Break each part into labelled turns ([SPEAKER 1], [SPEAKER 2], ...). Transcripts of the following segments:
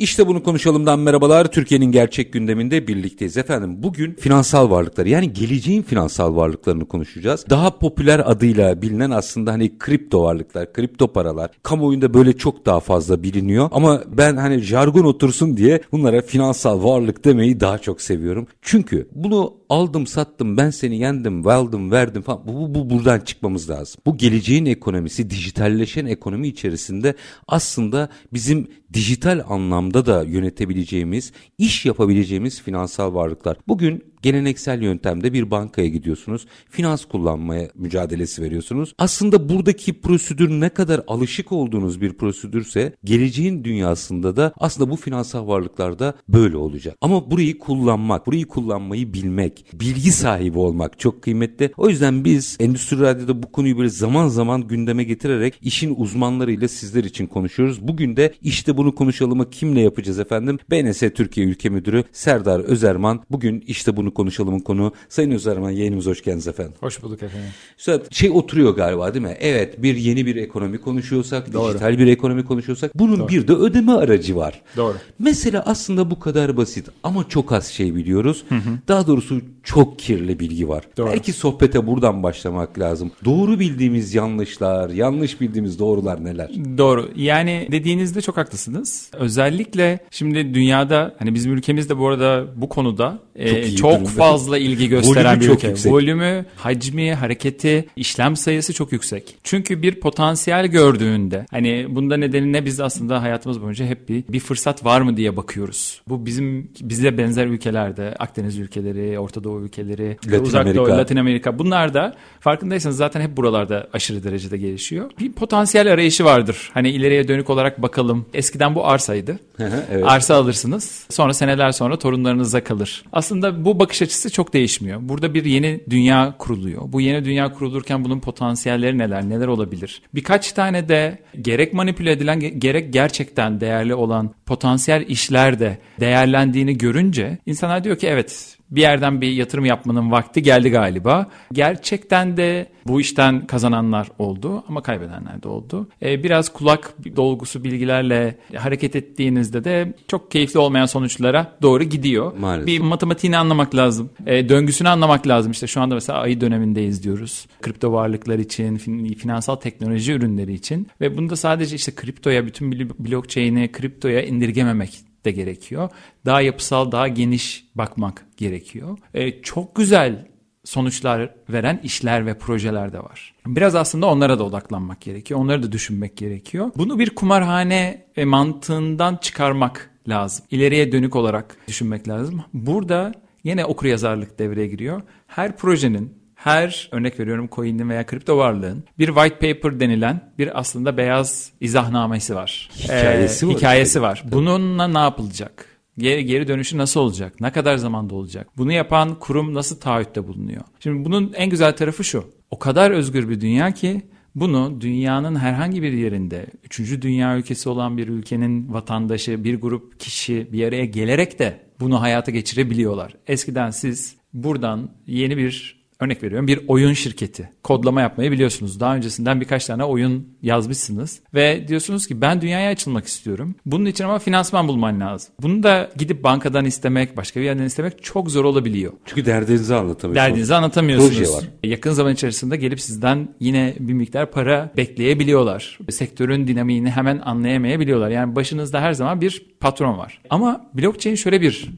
[SPEAKER 1] İşte bunu konuşalımdan merhabalar. Türkiye'nin gerçek gündeminde birlikteyiz efendim. Bugün finansal varlıkları yani geleceğin finansal varlıklarını konuşacağız. Daha popüler adıyla bilinen aslında hani kripto varlıklar, kripto paralar. Kamuoyunda böyle çok daha fazla biliniyor. Ama ben hani jargon otursun diye bunlara finansal varlık demeyi daha çok seviyorum. Çünkü bunu aldım sattım ben seni yendim veldim verdim falan bu, bu, bu buradan çıkmamız lazım. Bu geleceğin ekonomisi dijitalleşen ekonomi içerisinde aslında bizim dijital anlamda da yönetebileceğimiz, iş yapabileceğimiz finansal varlıklar. Bugün geleneksel yöntemde bir bankaya gidiyorsunuz. Finans kullanmaya mücadelesi veriyorsunuz. Aslında buradaki prosedür ne kadar alışık olduğunuz bir prosedürse geleceğin dünyasında da aslında bu finansal varlıklarda böyle olacak. Ama burayı kullanmak, burayı kullanmayı bilmek, bilgi sahibi olmak çok kıymetli. O yüzden biz Endüstri Radyo'da bu konuyu böyle zaman zaman gündeme getirerek işin uzmanlarıyla sizler için konuşuyoruz. Bugün de işte bunu konuşalımı kimle yapacağız efendim? BNS Türkiye Ülke Müdürü Serdar Özerman. Bugün işte bunu konuşalımın konu. Sayın Özerman yayınımıza hoş geldiniz efendim.
[SPEAKER 2] Hoş bulduk efendim.
[SPEAKER 1] Üstad şey oturuyor galiba değil mi? Evet bir yeni bir ekonomi konuşuyorsak, Doğru. dijital bir ekonomi konuşuyorsak bunun Doğru. bir de ödeme aracı var.
[SPEAKER 2] Doğru.
[SPEAKER 1] Mesela aslında bu kadar basit ama çok az şey biliyoruz. Hı hı. Daha doğrusu çok kirli bilgi var. Doğru. Belki sohbete buradan başlamak lazım. Doğru bildiğimiz yanlışlar, yanlış bildiğimiz doğrular neler?
[SPEAKER 2] Doğru. Yani dediğinizde çok haklısınız. Özellikle şimdi dünyada hani bizim ülkemizde bu arada bu konuda çok, e, çok fazla ilgi gösteren Volümü bir ülke. Yüksek. Volümü, hacmi, hareketi, işlem sayısı çok yüksek. Çünkü bir potansiyel gördüğünde hani bunda nedeni ne biz aslında hayatımız boyunca hep bir, bir fırsat var mı diye bakıyoruz. Bu bizim bize benzer ülkelerde Akdeniz ülkeleri, Orta Doğu ülkeleri, Latin Uzak Amerika. Doğu, Latin Amerika bunlar da farkındaysanız zaten hep buralarda aşırı derecede gelişiyor. Bir potansiyel arayışı vardır. Hani ileriye dönük olarak bakalım. Eskiden bu arsaydı. evet. Arsa alırsınız. Sonra seneler sonra torunlarınıza kalır. Aslında bu bakış açısı çok değişmiyor. Burada bir yeni dünya kuruluyor. Bu yeni dünya kurulurken bunun potansiyelleri neler, neler olabilir? Birkaç tane de gerek manipüle edilen gerek gerçekten değerli olan potansiyel işler de değerlendiğini görünce insanlar diyor ki evet bir yerden bir yatırım yapmanın vakti geldi galiba. Gerçekten de bu işten kazananlar oldu ama kaybedenler de oldu. Ee, biraz kulak dolgusu bilgilerle hareket ettiğinizde de çok keyifli olmayan sonuçlara doğru gidiyor. Maalesef. Bir matematiğini anlamak lazım. Ee, döngüsünü anlamak lazım. İşte şu anda mesela ayı dönemindeyiz diyoruz. Kripto varlıklar için, fin- finansal teknoloji ürünleri için ve bunda sadece işte kriptoya, bütün blockchain'i kriptoya indirgememek de gerekiyor. Daha yapısal, daha geniş bakmak gerekiyor. E, çok güzel sonuçlar veren işler ve projeler de var. Biraz aslında onlara da odaklanmak gerekiyor. Onları da düşünmek gerekiyor. Bunu bir kumarhane e, mantığından çıkarmak lazım. İleriye dönük olarak düşünmek lazım. Burada yine okur yazarlık devreye giriyor. Her projenin her örnek veriyorum coin'in veya kripto varlığın bir white paper denilen bir aslında beyaz izahnamesi var.
[SPEAKER 1] Hikayesi ee,
[SPEAKER 2] var. Hikayesi var. Bununla ne yapılacak? Geri, geri dönüşü nasıl olacak? Ne kadar zamanda olacak? Bunu yapan kurum nasıl taahhütte bulunuyor? Şimdi bunun en güzel tarafı şu. O kadar özgür bir dünya ki bunu dünyanın herhangi bir yerinde, üçüncü dünya ülkesi olan bir ülkenin vatandaşı, bir grup kişi bir araya gelerek de bunu hayata geçirebiliyorlar. Eskiden siz buradan yeni bir örnek veriyorum bir oyun şirketi kodlama yapmayı biliyorsunuz. Daha öncesinden birkaç tane oyun yazmışsınız ve diyorsunuz ki ben dünyaya açılmak istiyorum. Bunun için ama finansman bulman lazım. Bunu da gidip bankadan istemek, başka bir yerden istemek çok zor olabiliyor.
[SPEAKER 1] Çünkü derdinizi anlatamıyorsunuz.
[SPEAKER 2] Derdinizi anlatamıyorsunuz. Proje var. Yakın zaman içerisinde gelip sizden yine bir miktar para bekleyebiliyorlar. Sektörün dinamiğini hemen anlayamayabiliyorlar. Yani başınızda her zaman bir patron var. Ama blockchain şöyle bir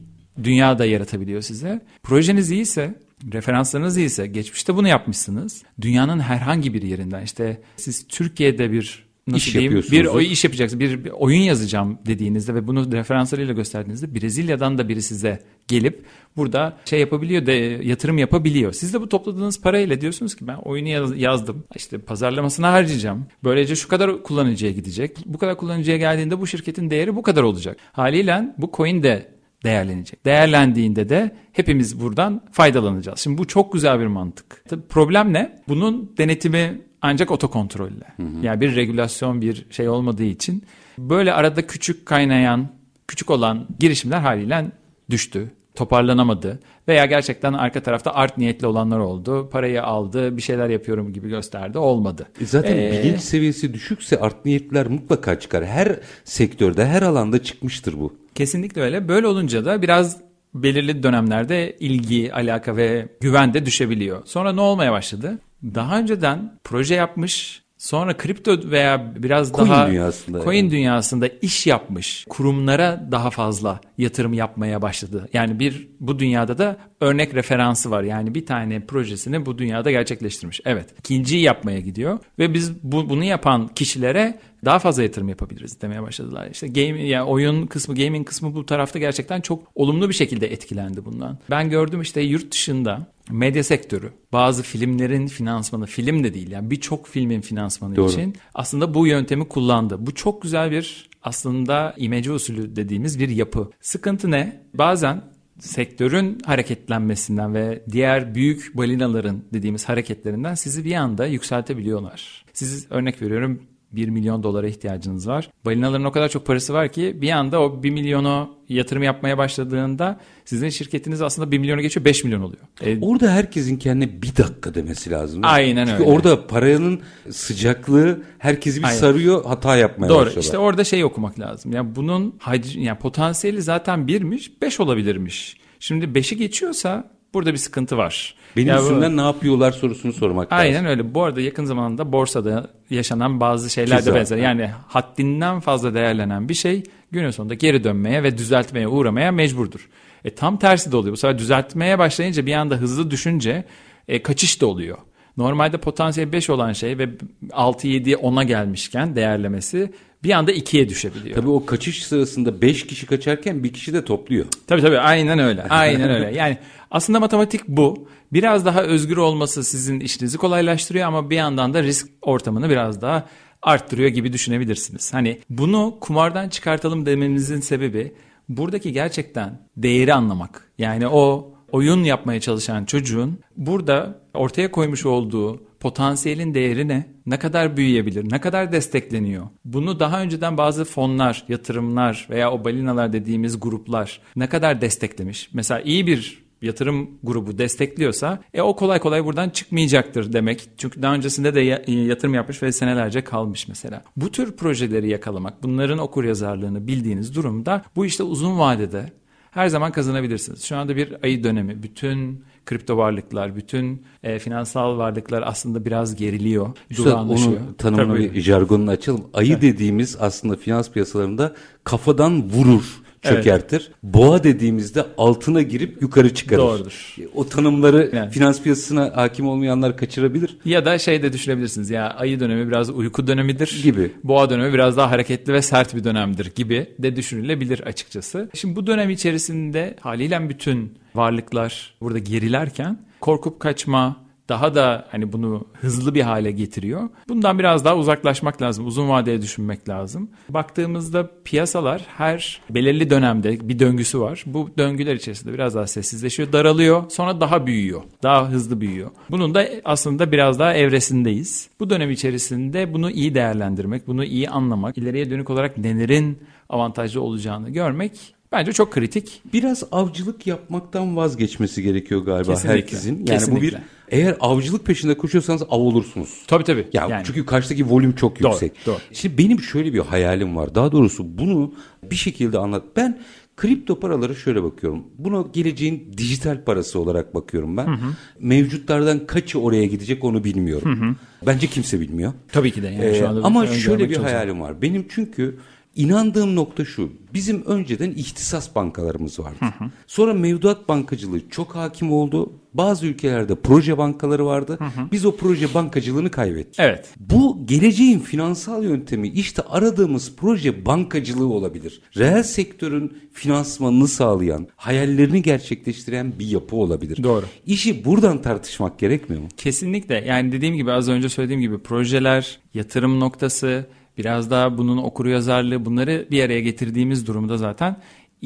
[SPEAKER 2] dünya da yaratabiliyor size. Projeniz iyiyse referanslarınız iyiyse geçmişte bunu yapmışsınız. Dünyanın herhangi bir yerinden işte siz Türkiye'de bir nasıl iş diyeyim bir o iş yapacaksınız bir, bir oyun yazacağım dediğinizde ve bunu referanslarıyla gösterdiğinizde Brezilya'dan da biri size gelip burada şey yapabiliyor de yatırım yapabiliyor. Siz de bu topladığınız parayla diyorsunuz ki ben oyunu yaz, yazdım. işte pazarlamasına harcayacağım. Böylece şu kadar kullanıcıya gidecek. Bu kadar kullanıcıya geldiğinde bu şirketin değeri bu kadar olacak. Haliyle bu coin de değerlenecek. Değerlendiğinde de hepimiz buradan faydalanacağız. Şimdi bu çok güzel bir mantık. Tabii problem ne? Bunun denetimi ancak otokontrolle. Hı hı. Yani bir regülasyon bir şey olmadığı için böyle arada küçük kaynayan, küçük olan girişimler haliyle düştü toparlanamadı veya gerçekten arka tarafta art niyetli olanlar oldu. Parayı aldı, bir şeyler yapıyorum gibi gösterdi. Olmadı.
[SPEAKER 1] E zaten ee, bilinç seviyesi düşükse art niyetliler mutlaka çıkar. Her sektörde, her alanda çıkmıştır bu.
[SPEAKER 2] Kesinlikle öyle. Böyle olunca da biraz belirli dönemlerde ilgi, alaka ve güven de düşebiliyor. Sonra ne olmaya başladı? Daha önceden proje yapmış, Sonra kripto veya biraz
[SPEAKER 1] coin
[SPEAKER 2] daha
[SPEAKER 1] dünyasında
[SPEAKER 2] coin yani. dünyasında iş yapmış kurumlara daha fazla yatırım yapmaya başladı. Yani bir bu dünyada da örnek referansı var. Yani bir tane projesini bu dünyada gerçekleştirmiş. Evet. ikinciyi yapmaya gidiyor ve biz bu, bunu yapan kişilere daha fazla yatırım yapabiliriz demeye başladılar. İşte game yani oyun kısmı, gaming kısmı bu tarafta gerçekten çok olumlu bir şekilde etkilendi bundan. Ben gördüm işte yurt dışında medya sektörü bazı filmlerin finansmanı film de değil yani birçok filmin finansmanı Doğru. için aslında bu yöntemi kullandı. Bu çok güzel bir aslında imece usulü dediğimiz bir yapı. Sıkıntı ne? Bazen sektörün hareketlenmesinden ve diğer büyük balinaların dediğimiz hareketlerinden sizi bir anda yükseltebiliyorlar. Siz örnek veriyorum 1 milyon dolara ihtiyacınız var. Balinaların o kadar çok parası var ki bir anda o 1 milyonu yatırım yapmaya başladığında sizin şirketiniz aslında 1 milyonu geçiyor 5 milyon oluyor.
[SPEAKER 1] E, orada herkesin kendine bir dakika demesi lazım.
[SPEAKER 2] Aynen
[SPEAKER 1] Çünkü
[SPEAKER 2] öyle.
[SPEAKER 1] Çünkü orada paranın sıcaklığı herkesi bir Aynen. sarıyor hata yapmaya
[SPEAKER 2] Doğru.
[SPEAKER 1] başlıyorlar.
[SPEAKER 2] İşte orada şey okumak lazım. Yani bunun yani potansiyeli zaten birmiş 5 olabilirmiş. Şimdi 5'i geçiyorsa burada bir sıkıntı var.
[SPEAKER 1] Benim ya üstümden bu, ne yapıyorlar sorusunu sormak
[SPEAKER 2] aynen
[SPEAKER 1] lazım.
[SPEAKER 2] Aynen öyle. Bu arada yakın zamanda borsada yaşanan bazı şeyler de benzer. Yani haddinden fazla değerlenen bir şey günün sonunda geri dönmeye ve düzeltmeye uğramaya mecburdur. E, tam tersi de oluyor. Bu sefer düzeltmeye başlayınca bir anda hızlı düşünce e, kaçış da oluyor. Normalde potansiyel 5 olan şey ve 6 7 10'a gelmişken değerlemesi bir anda ikiye düşebiliyor.
[SPEAKER 1] Tabii o kaçış sırasında beş kişi kaçarken bir kişi de topluyor.
[SPEAKER 2] Tabii tabii aynen öyle. Aynen öyle. Yani aslında matematik bu. Biraz daha özgür olması sizin işinizi kolaylaştırıyor ama bir yandan da risk ortamını biraz daha arttırıyor gibi düşünebilirsiniz. Hani bunu kumardan çıkartalım dememizin sebebi buradaki gerçekten değeri anlamak. Yani o oyun yapmaya çalışan çocuğun burada ortaya koymuş olduğu potansiyelin değeri ne? Ne kadar büyüyebilir? Ne kadar destekleniyor? Bunu daha önceden bazı fonlar, yatırımlar veya o balinalar dediğimiz gruplar ne kadar desteklemiş? Mesela iyi bir yatırım grubu destekliyorsa e o kolay kolay buradan çıkmayacaktır demek. Çünkü daha öncesinde de yatırım yapmış ve senelerce kalmış mesela. Bu tür projeleri yakalamak, bunların okur yazarlığını bildiğiniz durumda bu işte uzun vadede her zaman kazanabilirsiniz. Şu anda bir ayı dönemi. Bütün kripto varlıklar, bütün e, finansal varlıklar aslında biraz geriliyor,
[SPEAKER 1] Üstad, durağanlaşıyor. Onun tanımını bir jargonunu açalım. Ayı dediğimiz aslında finans piyasalarında kafadan vurur çökertir. Evet. Boğa dediğimizde altına girip yukarı çıkarır.
[SPEAKER 2] Doğrudur.
[SPEAKER 1] O tanımları yani. finans piyasasına hakim olmayanlar kaçırabilir.
[SPEAKER 2] Ya da şey de düşünebilirsiniz ya ayı dönemi biraz uyku dönemidir.
[SPEAKER 1] Gibi.
[SPEAKER 2] Boğa dönemi biraz daha hareketli ve sert bir dönemdir gibi de düşünülebilir açıkçası. Şimdi bu dönem içerisinde haliyle bütün varlıklar burada gerilerken korkup kaçma, daha da hani bunu hızlı bir hale getiriyor. Bundan biraz daha uzaklaşmak lazım. Uzun vadeye düşünmek lazım. Baktığımızda piyasalar her belirli dönemde bir döngüsü var. Bu döngüler içerisinde biraz daha sessizleşiyor, daralıyor, sonra daha büyüyor. Daha hızlı büyüyor. Bunun da aslında biraz daha evresindeyiz. Bu dönem içerisinde bunu iyi değerlendirmek, bunu iyi anlamak, ileriye dönük olarak nelerin avantajlı olacağını görmek Bence çok kritik.
[SPEAKER 1] Biraz avcılık yapmaktan vazgeçmesi gerekiyor galiba
[SPEAKER 2] Kesinlikle.
[SPEAKER 1] herkesin. Yani
[SPEAKER 2] Kesinlikle.
[SPEAKER 1] bu bir eğer avcılık peşinde koşuyorsanız av olursunuz.
[SPEAKER 2] Tabii tabii.
[SPEAKER 1] Ya yani. çünkü karşıdaki volüm çok yüksek.
[SPEAKER 2] Doğru.
[SPEAKER 1] Şimdi benim şöyle bir hayalim var. Daha doğrusu bunu bir şekilde anlat. Ben kripto paraları şöyle bakıyorum. Buna geleceğin dijital parası olarak bakıyorum ben. Hı hı. Mevcutlardan kaçı oraya gidecek onu bilmiyorum. Hı hı. Bence kimse bilmiyor.
[SPEAKER 2] Tabii ki de. Yani ee, şu anda
[SPEAKER 1] ama şöyle bir hayalim var. Benim çünkü İnandığım nokta şu. Bizim önceden ihtisas bankalarımız vardı. Hı hı. Sonra mevduat bankacılığı çok hakim oldu. Bazı ülkelerde proje bankaları vardı. Hı hı. Biz o proje bankacılığını kaybettik.
[SPEAKER 2] Evet.
[SPEAKER 1] Bu geleceğin finansal yöntemi işte aradığımız proje bankacılığı olabilir. Reel sektörün finansmanını sağlayan, hayallerini gerçekleştiren bir yapı olabilir.
[SPEAKER 2] Doğru.
[SPEAKER 1] İşi buradan tartışmak gerekmiyor mu?
[SPEAKER 2] Kesinlikle. Yani dediğim gibi az önce söylediğim gibi projeler, yatırım noktası, biraz daha bunun okur yazarlığı bunları bir araya getirdiğimiz durumda zaten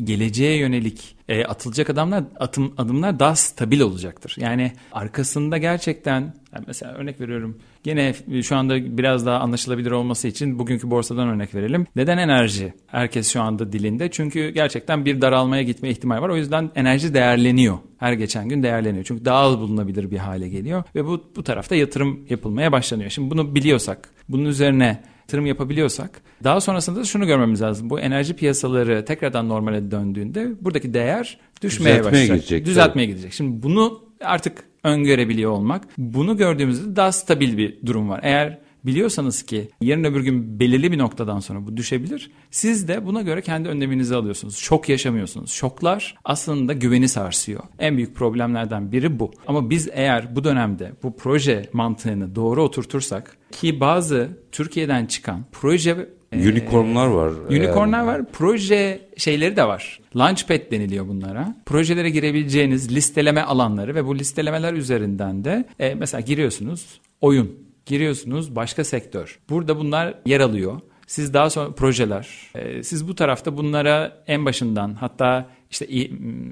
[SPEAKER 2] geleceğe yönelik e, atılacak adımlar atım, adımlar daha stabil olacaktır. Yani arkasında gerçekten mesela örnek veriyorum Yine şu anda biraz daha anlaşılabilir olması için bugünkü borsadan örnek verelim. Neden enerji? Herkes şu anda dilinde. Çünkü gerçekten bir daralmaya gitme ihtimali var. O yüzden enerji değerleniyor. Her geçen gün değerleniyor. Çünkü daha az bulunabilir bir hale geliyor. Ve bu, bu tarafta yatırım yapılmaya başlanıyor. Şimdi bunu biliyorsak, bunun üzerine yatırım yapabiliyorsak daha sonrasında da şunu görmemiz lazım. Bu enerji piyasaları tekrardan normale döndüğünde buradaki değer düşmeye Düzeltmeye başlayacak. Gidecek, Düzeltmeye tabii. gidecek. Şimdi bunu artık öngörebiliyor olmak. Bunu gördüğümüzde daha stabil bir durum var. Eğer biliyorsanız ki yarın öbür gün belirli bir noktadan sonra bu düşebilir. Siz de buna göre kendi önleminizi alıyorsunuz. Şok yaşamıyorsunuz. Şoklar aslında güveni sarsıyor. En büyük problemlerden biri bu. Ama biz eğer bu dönemde bu proje mantığını doğru oturtursak ki bazı Türkiye'den çıkan proje
[SPEAKER 1] Unicornlar var.
[SPEAKER 2] Unicornlar var. Proje şeyleri de var. Launchpad deniliyor bunlara. Projelere girebileceğiniz listeleme alanları ve bu listelemeler üzerinden de e, mesela giriyorsunuz oyun, giriyorsunuz başka sektör. Burada bunlar yer alıyor. Siz daha sonra projeler, e, siz bu tarafta bunlara en başından hatta işte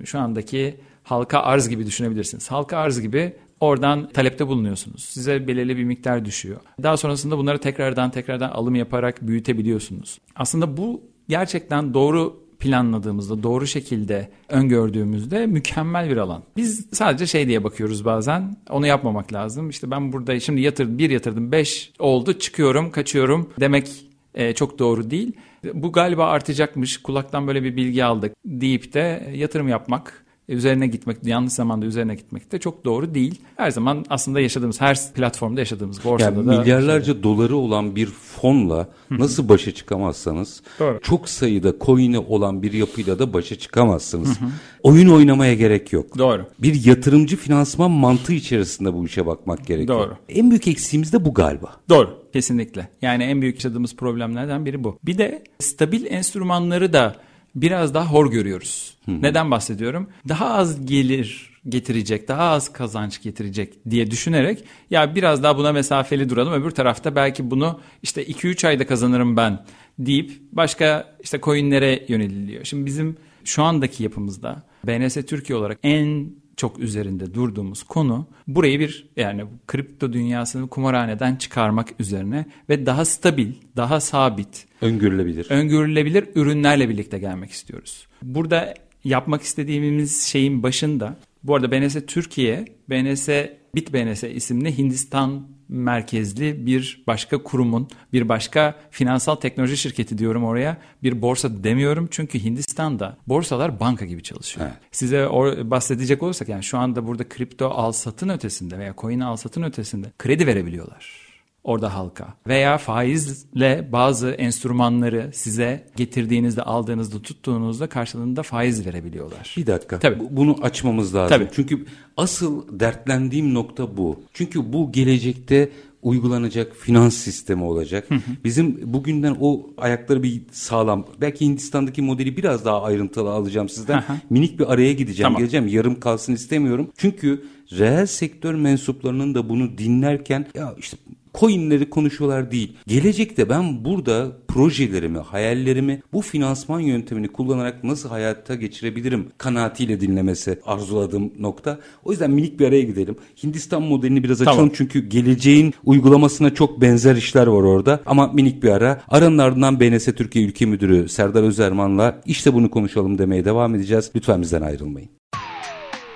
[SPEAKER 2] şu andaki halka arz gibi düşünebilirsiniz. Halka arz gibi Oradan talepte bulunuyorsunuz. Size belirli bir miktar düşüyor. Daha sonrasında bunları tekrardan tekrardan alım yaparak büyütebiliyorsunuz. Aslında bu gerçekten doğru planladığımızda, doğru şekilde öngördüğümüzde mükemmel bir alan. Biz sadece şey diye bakıyoruz bazen. Onu yapmamak lazım. İşte ben burada şimdi yatırdım, bir yatırdım, beş oldu, çıkıyorum, kaçıyorum demek e, çok doğru değil. Bu galiba artacakmış, kulaktan böyle bir bilgi aldık deyip de yatırım yapmak üzerine gitmek, yanlış zamanda üzerine gitmek de çok doğru değil. Her zaman aslında yaşadığımız, her platformda yaşadığımız borsada
[SPEAKER 1] yani
[SPEAKER 2] da...
[SPEAKER 1] Milyarlarca şey... doları olan bir fonla nasıl başa çıkamazsanız, doğru. çok sayıda coin'i olan bir yapıyla da başa çıkamazsınız. Oyun oynamaya gerek yok.
[SPEAKER 2] Doğru.
[SPEAKER 1] Bir yatırımcı finansman mantığı içerisinde bu işe bakmak gerekiyor. Doğru. En büyük eksiğimiz de bu galiba.
[SPEAKER 2] Doğru. Kesinlikle. Yani en büyük yaşadığımız problemlerden biri bu. Bir de stabil enstrümanları da biraz daha hor görüyoruz. Hı-hı. Neden bahsediyorum? Daha az gelir getirecek, daha az kazanç getirecek diye düşünerek ya biraz daha buna mesafeli duralım. Öbür tarafta belki bunu işte 2-3 ayda kazanırım ben deyip başka işte coinlere yöneliliyor. Şimdi bizim şu andaki yapımızda BNS Türkiye olarak en çok üzerinde durduğumuz konu burayı bir yani kripto dünyasını kumarhaneden çıkarmak üzerine ve daha stabil, daha sabit,
[SPEAKER 1] öngörülebilir.
[SPEAKER 2] Öngörülebilir ürünlerle birlikte gelmek istiyoruz. Burada yapmak istediğimiz şeyin başında bu arada BNS Türkiye, BNS BitBNS isimli Hindistan merkezli bir başka kurumun, bir başka finansal teknoloji şirketi diyorum oraya. Bir borsa demiyorum çünkü Hindistan'da borsalar banka gibi çalışıyor. Evet. Size or- bahsedecek olursak yani şu anda burada kripto al satın ötesinde veya coin al satın ötesinde kredi verebiliyorlar orada halka. Veya faizle bazı enstrümanları size getirdiğinizde, aldığınızda, tuttuğunuzda karşılığında faiz verebiliyorlar.
[SPEAKER 1] Bir dakika. Tabii. Bunu açmamız lazım. Tabii. Çünkü asıl dertlendiğim nokta bu. Çünkü bu gelecekte uygulanacak finans sistemi olacak. Hı hı. Bizim bugünden o ayakları bir sağlam. Belki Hindistan'daki modeli biraz daha ayrıntılı alacağım sizden. Hı hı. Minik bir araya gideceğim. Tamam. Geleceğim. Yarım kalsın istemiyorum. Çünkü reel sektör mensuplarının da bunu dinlerken ya işte coinleri konuşuyorlar değil. Gelecekte ben burada projelerimi, hayallerimi bu finansman yöntemini kullanarak nasıl hayata geçirebilirim kanaatiyle dinlemesi arzuladığım nokta. O yüzden minik bir araya gidelim. Hindistan modelini biraz açalım tamam. çünkü geleceğin uygulamasına çok benzer işler var orada. Ama minik bir ara. Aranın ardından BNS Türkiye Ülke Müdürü Serdar Özerman'la işte bunu konuşalım demeye devam edeceğiz. Lütfen bizden ayrılmayın.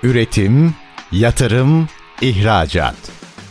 [SPEAKER 3] Üretim, yatırım, ihracat.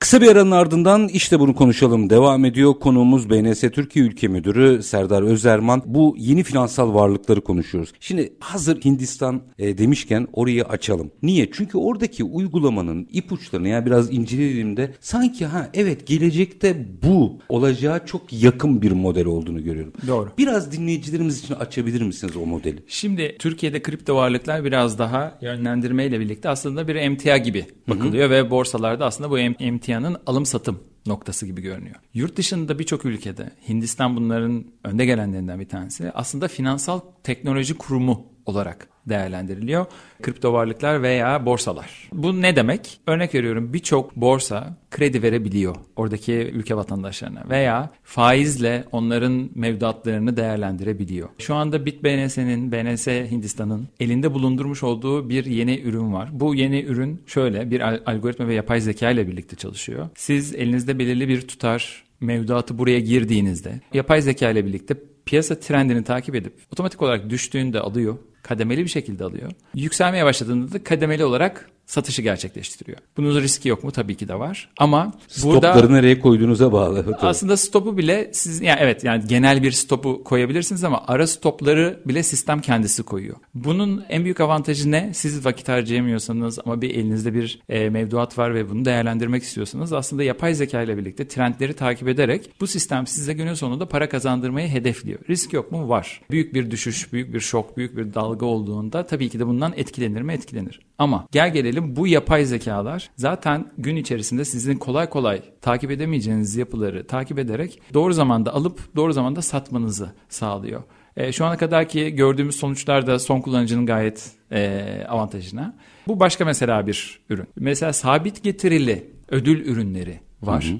[SPEAKER 1] Kısa bir aranın ardından işte bunu konuşalım devam ediyor. Konuğumuz BNS Türkiye Ülke Müdürü Serdar Özerman. Bu yeni finansal varlıkları konuşuyoruz. Şimdi hazır Hindistan e, demişken orayı açalım. Niye? Çünkü oradaki uygulamanın ipuçlarını yani biraz incelediğimde sanki ha evet gelecekte bu olacağı çok yakın bir model olduğunu görüyorum.
[SPEAKER 2] Doğru.
[SPEAKER 1] Biraz dinleyicilerimiz için açabilir misiniz o modeli?
[SPEAKER 2] Şimdi Türkiye'de kripto varlıklar biraz daha yönlendirmeyle birlikte aslında bir emtia gibi bakılıyor Hı-hı. ve borsalarda aslında bu emtia emtianın alım satım noktası gibi görünüyor. Yurt dışında birçok ülkede Hindistan bunların önde gelenlerinden bir tanesi aslında finansal teknoloji kurumu olarak değerlendiriliyor. Kripto varlıklar veya borsalar. Bu ne demek? Örnek veriyorum birçok borsa kredi verebiliyor oradaki ülke vatandaşlarına veya faizle onların mevduatlarını değerlendirebiliyor. Şu anda BitBNS'nin, BNS Hindistan'ın elinde bulundurmuş olduğu bir yeni ürün var. Bu yeni ürün şöyle bir algoritma ve yapay zeka ile birlikte çalışıyor. Siz elinizde belirli bir tutar mevduatı buraya girdiğinizde yapay zeka ile birlikte piyasa trendini takip edip otomatik olarak düştüğünde alıyor kademeli bir şekilde alıyor. Yükselmeye başladığında da kademeli olarak satışı gerçekleştiriyor. Bunun riski yok mu? Tabii ki de var. Ama
[SPEAKER 1] Stopları burada nereye koyduğunuza bağlı.
[SPEAKER 2] Aslında stopu bile siz yani evet yani genel bir stopu koyabilirsiniz ama ara stopları bile sistem kendisi koyuyor. Bunun en büyük avantajı ne? Siz vakit harcayamıyorsanız ama bir elinizde bir e, mevduat var ve bunu değerlendirmek istiyorsanız aslında yapay zeka ile birlikte trendleri takip ederek bu sistem size günün sonunda para kazandırmayı hedefliyor. Risk yok mu? Var. Büyük bir düşüş, büyük bir şok, büyük bir dalga olduğunda tabii ki de bundan etkilenir mi? Etkilenir. Ama gel gelelim bu yapay zekalar zaten gün içerisinde sizin kolay kolay takip edemeyeceğiniz yapıları takip ederek doğru zamanda alıp doğru zamanda satmanızı sağlıyor. E, şu ana kadar ki gördüğümüz sonuçlar da son kullanıcının gayet e, avantajına. Bu başka mesela bir ürün. Mesela sabit getirili ödül ürünleri var. Hı hı.